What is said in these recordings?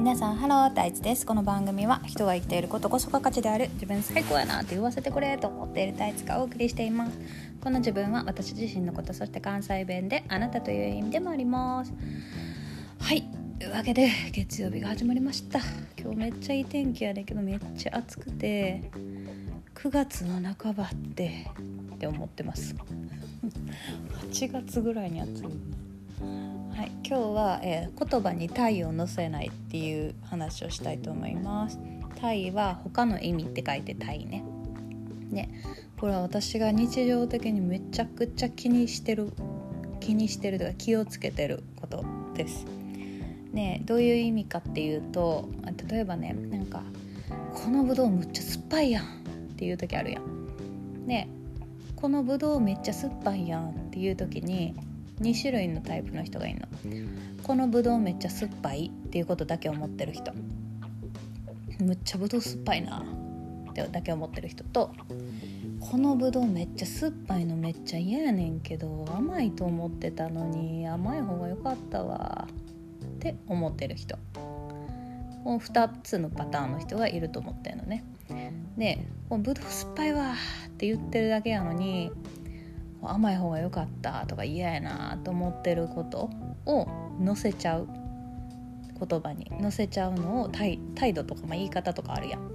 皆さんハロー大地です。この番組は人が生きていることこそが価値である。自分最高やなって言わせてくれと思っている大地がお送りしています。この自分は私自身のことそして関西弁であなたという意味でもあります。はい。というわけで月曜日が始まりました。今日めっちゃいい天気やねんけどめっちゃ暑くて9月の半ばってって思ってます。8月ぐらいに暑い。はい、今日は、えー、言葉に「タイ」を載せないっていう話をしたいと思います。タイは他の意味って書いてタイね。ね、これは私が日常的にめちゃくちゃ気にしてる気にしてるとか気をつけてることです。ね、どういう意味かっていうと例えばねなんか「このぶどうむっちゃ酸っぱいやん」っていう時あるやん。ねこのぶどうめっちゃ酸っぱいやんっていう時に2種類のタイプの人がいるの。このぶどうめっちゃ酸っぱいっていうことだけ思ってる人。むっちゃぶどう酸っぱいな。ってだけ思ってる人とこのぶどうめっちゃ酸っぱいのめっちゃ嫌やねんけど甘いと思ってたのに甘い方が良かったわ。って思ってる人。こう2つのパターンの人がいると思ってるのね。で「ぶどう酸っぱいわ」って言ってるだけやのに甘い方が良かったとか嫌やなと思ってることを載せちゃう言葉に載せちゃうのを態度とか、まあ、言い方とかあるやん。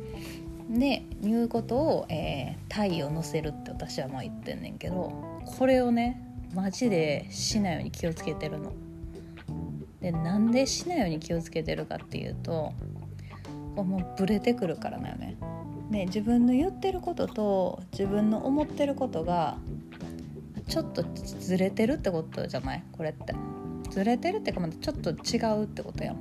で言うことを「えー、態を載せる」って私はまあ言ってんねんけどこれをねマジでしないように気をつけてるの。でなんでしないように気をつけてるかっていうともうブレてくるからだよね。で自分の言ってることと自分の思ってることがちょっとずれてるってことじゃない？これって。ずれてるってかまだちょっと違うってことやん。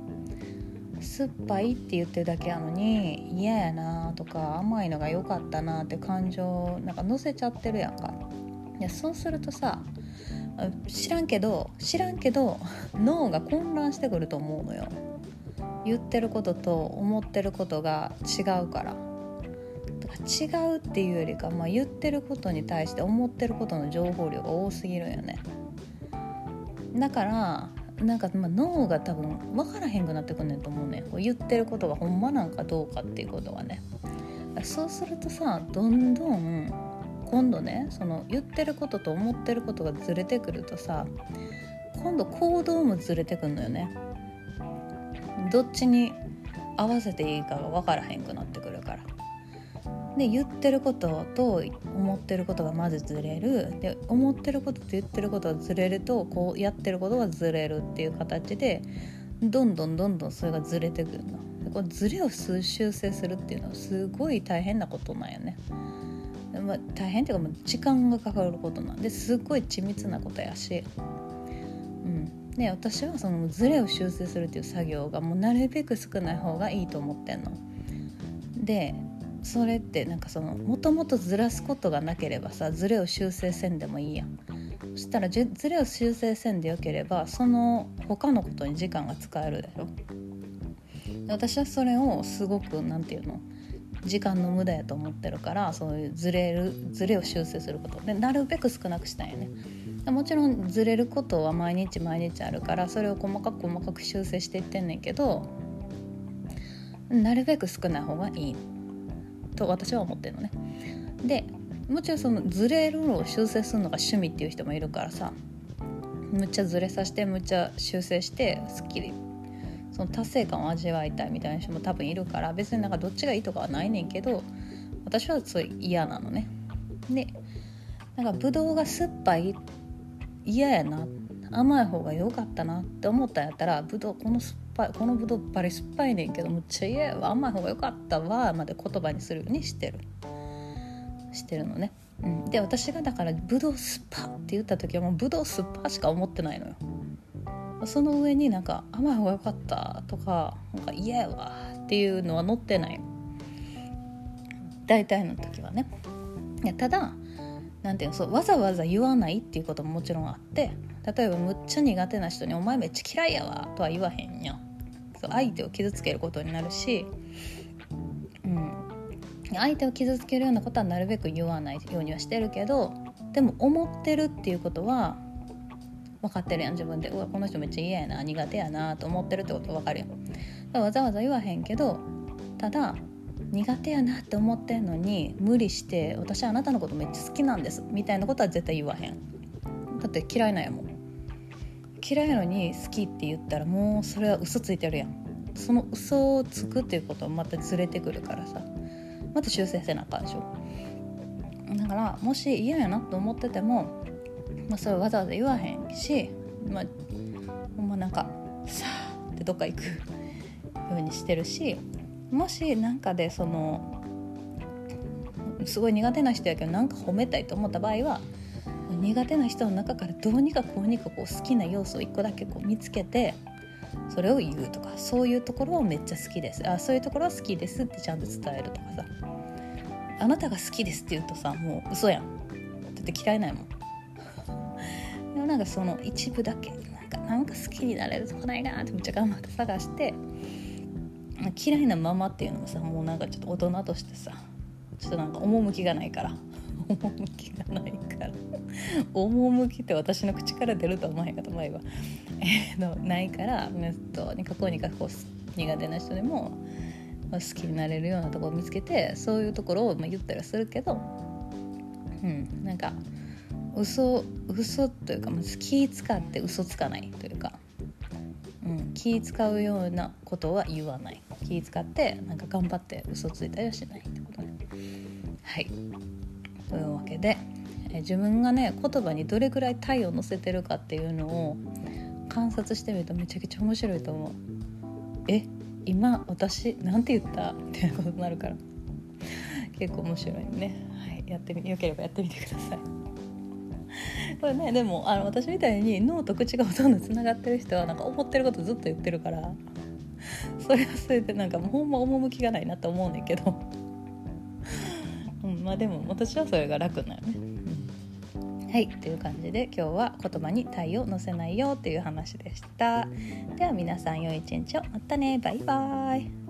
酸っぱいって言ってるだけやのに嫌やなとか甘いのが良かったなって感情なんか乗せちゃってるやんか。いやそうするとさ知らんけど知らんけど脳が混乱してくると思うのよ。言ってることと思ってることが違うから。違うっていうよりか、まあ、言ってることに対して思ってることの情報量が多すぎるよね。だからなんかまあ脳が多分分からへんくなってくんねんと思うねこう言ってることがほんまなんかどうかっていうことはね。そうするとさどんどん今度ねその言ってることと思ってることがずれてくるとさ今度行動もずれてくんのよね。どっちに合わせていいかが分からへんくなってくるから。で言ってることと思ってることがまずずれるで思ってることと言ってることがずれるとこうやってることがずれるっていう形でどんどんどんどんそれがずれてくるの。でこれずれを修正するっていうのはすごい大変なことなんよね。まあ、大変っていうか、まあ、時間がかかることなんですごい緻密なことやし。うんで私はそのズレを修正するっていう作業がもうなるべく少ない方がいいと思ってんの。でそれってなんかそのもともとずらすことがなければさズレを修正せんでもいいやん。そしたらズレを修正せんでよければその他のことに時間が使えるでしょ私はそれをすごく何て言うの時間の無駄やと思ってるからそういうずれるずれを修正すること。でなるべく少なくしたいよね。もちろんずれることは毎日毎日あるからそれを細かく細かく修正していってんねんけどなるべく少ない方がいいと私は思ってるのね。でもちろんそのずれるのを修正するのが趣味っていう人もいるからさむっちゃずれさせてむっちゃ修正してすっきりその達成感を味わいたいみたいな人も多分いるから別になんかどっちがいいとかはないねんけど私はそう嫌なのね。でなんかぶどうが酸っぱい嫌やな甘い方が良かったなって思ったんやったらぶどうこの酸っぱいこのぶどうバリ酸っぱいねんけどむっちゃ嫌やわ甘い方が良かったわまで言葉にするようにしてる。してるのね、うん、で私がだからぶどう酸っぱって言った時はもうぶどう酸っぱしか思ってないのよ。その上になんか甘い方が良かったとかなんか嫌やわっていうのは載ってない。大体の時はね。いやただなんていうのそうわざわざ言わないっていうことももちろんあって例えばむっちゃ苦手な人に「お前めっちゃ嫌いやわ」とは言わへんやん相手を傷つけることになるし、うん、相手を傷つけるようなことはなるべく言わないようにはしてるけどでも思ってるっていうことは分かってるやん自分で。うわこの人めっちゃ嫌やな苦手やなと思ってるってこと分かるよわざわざ言わへんけどただ苦手やなって思ってんのに無理して「私あなたのことめっちゃ好きなんです」みたいなことは絶対言わへん。だって嫌いなんやもん。嫌いやのに好きって言ったらもうそれは嘘ついてるやん。その嘘をつくっていうことはまたずれてくるからさ。また修正せなあかんでしょ。だからもし嫌やなと思ってても、まあ、それわざわざ言わへんしまあほんまなんかさあってどっか行くようにしてるしもし何かでそのすごい苦手な人やけどなんか褒めたいと思った場合は苦手な人の中からどうにかこうにかこう好きな要素を1個だけこう見つけてそれを言うとかそういうところをめっちゃ好きです。あそういうところは好きですってちゃんと伝えるとかさ。あなたが好きですって言うとさもう嘘やん。だって嫌いないもん。でもなんかその一部だけなんかなんか好きになれるとこないかなってめっちゃ頑張って探して嫌いなままっていうのもさもうなんかちょっと大人としてさちょっとなんか趣がないから。趣がないから。趣って私の口から出ると思わへんか と思えば、えー、ないからとにかくにかく苦手な人でも好きになれるようなところを見つけてそういうところをまあ言ったりするけどうんなんか嘘嘘というかまず気使って嘘つかないというか、うん、気使うようなことは言わない。気使ってなんか頑張って嘘ついたりはしないってことね。はい。というわけで自分がね言葉にどれくらい体を乗せてるかっていうのを観察してみるとめちゃくちゃ面白いと思う。え今私なんて言った？っていうことになるから。結構面白いね、はい、やってみよければやってみてください。これねでもあの私みたいに脳と口がほとんどつながってる人はなんか思ってることずっと言ってるから。それはそれでなんかもうほんま趣がないなって思うねんけど。うんまあでも私はそれが楽なのね、うん、はいという感じで今日は言葉に体を乗せないよっていう話でした。では皆さん良い一日を。またね。バイバーイ。